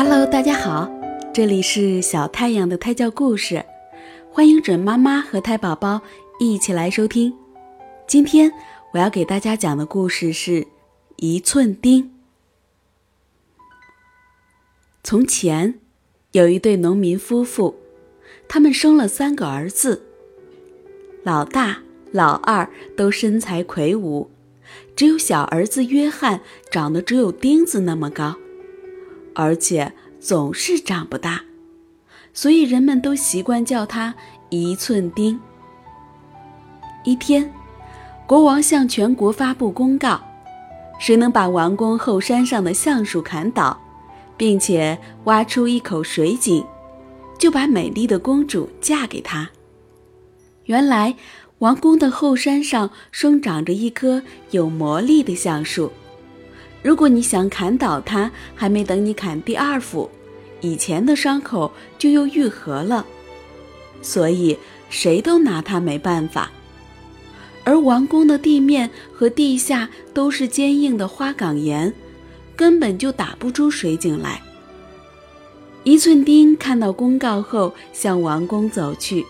Hello，大家好，这里是小太阳的胎教故事，欢迎准妈妈和胎宝宝一起来收听。今天我要给大家讲的故事是一寸钉。从前有一对农民夫妇，他们生了三个儿子，老大、老二都身材魁梧，只有小儿子约翰长得只有钉子那么高。而且总是长不大，所以人们都习惯叫它一寸钉。一天，国王向全国发布公告：谁能把王宫后山上的橡树砍倒，并且挖出一口水井，就把美丽的公主嫁给他。原来，王宫的后山上生长着一棵有魔力的橡树。如果你想砍倒它，还没等你砍第二斧，以前的伤口就又愈合了，所以谁都拿它没办法。而王宫的地面和地下都是坚硬的花岗岩，根本就打不出水井来。一寸钉看到公告后，向王宫走去。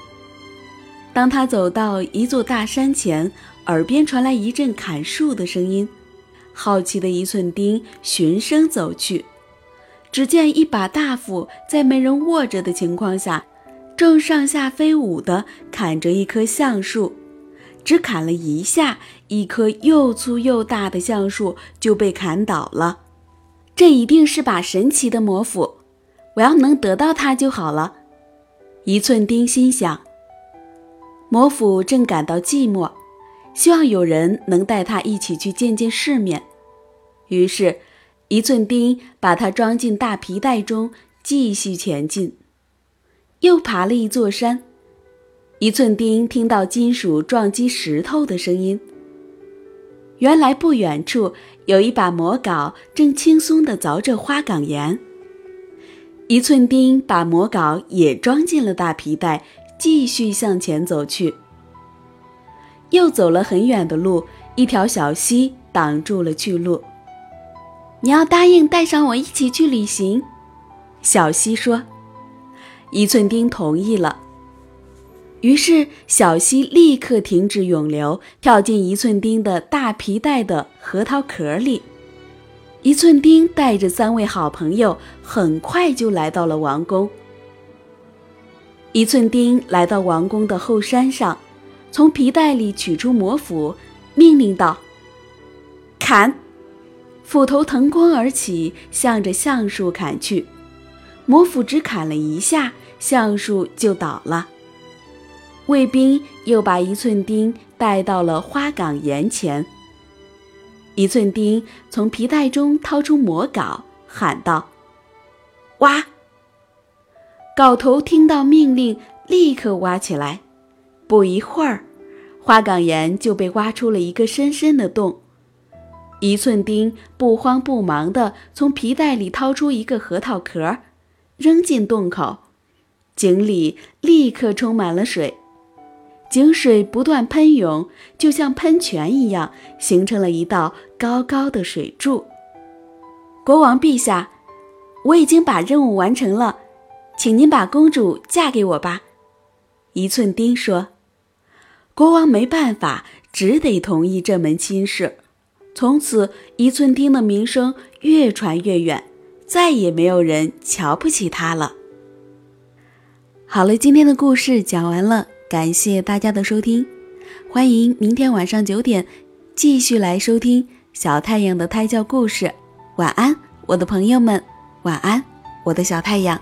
当他走到一座大山前，耳边传来一阵砍树的声音。好奇的一寸钉循声走去，只见一把大斧在没人握着的情况下，正上下飞舞地砍着一棵橡树。只砍了一下，一棵又粗又大的橡树就被砍倒了。这一定是把神奇的魔斧，我要能得到它就好了。一寸钉心想。魔斧正感到寂寞。希望有人能带他一起去见见世面，于是，一寸钉把它装进大皮袋中，继续前进。又爬了一座山，一寸钉听到金属撞击石头的声音。原来不远处有一把魔镐，正轻松地凿着花岗岩。一寸钉把魔镐也装进了大皮袋，继续向前走去。又走了很远的路，一条小溪挡住了去路。你要答应带上我一起去旅行，小溪说。一寸钉同意了。于是小溪立刻停止涌流，跳进一寸钉的大皮带的核桃壳里。一寸钉带着三位好朋友，很快就来到了王宫。一寸钉来到王宫的后山上。从皮带里取出魔斧，命令道：“砍！”斧头腾空而起，向着橡树砍去。魔斧只砍了一下，橡树就倒了。卫兵又把一寸钉带到了花岗岩前。一寸钉从皮带中掏出魔镐，喊道：“挖！”镐头听到命令，立刻挖起来。不一会儿，花岗岩就被挖出了一个深深的洞。一寸钉不慌不忙地从皮袋里掏出一个核桃壳，扔进洞口，井里立刻充满了水，井水不断喷涌，就像喷泉一样，形成了一道高高的水柱。国王陛下，我已经把任务完成了，请您把公主嫁给我吧。一寸钉说。国王没办法，只得同意这门亲事。从此，一寸钉的名声越传越远，再也没有人瞧不起他了。好了，今天的故事讲完了，感谢大家的收听，欢迎明天晚上九点继续来收听小太阳的胎教故事。晚安，我的朋友们，晚安，我的小太阳。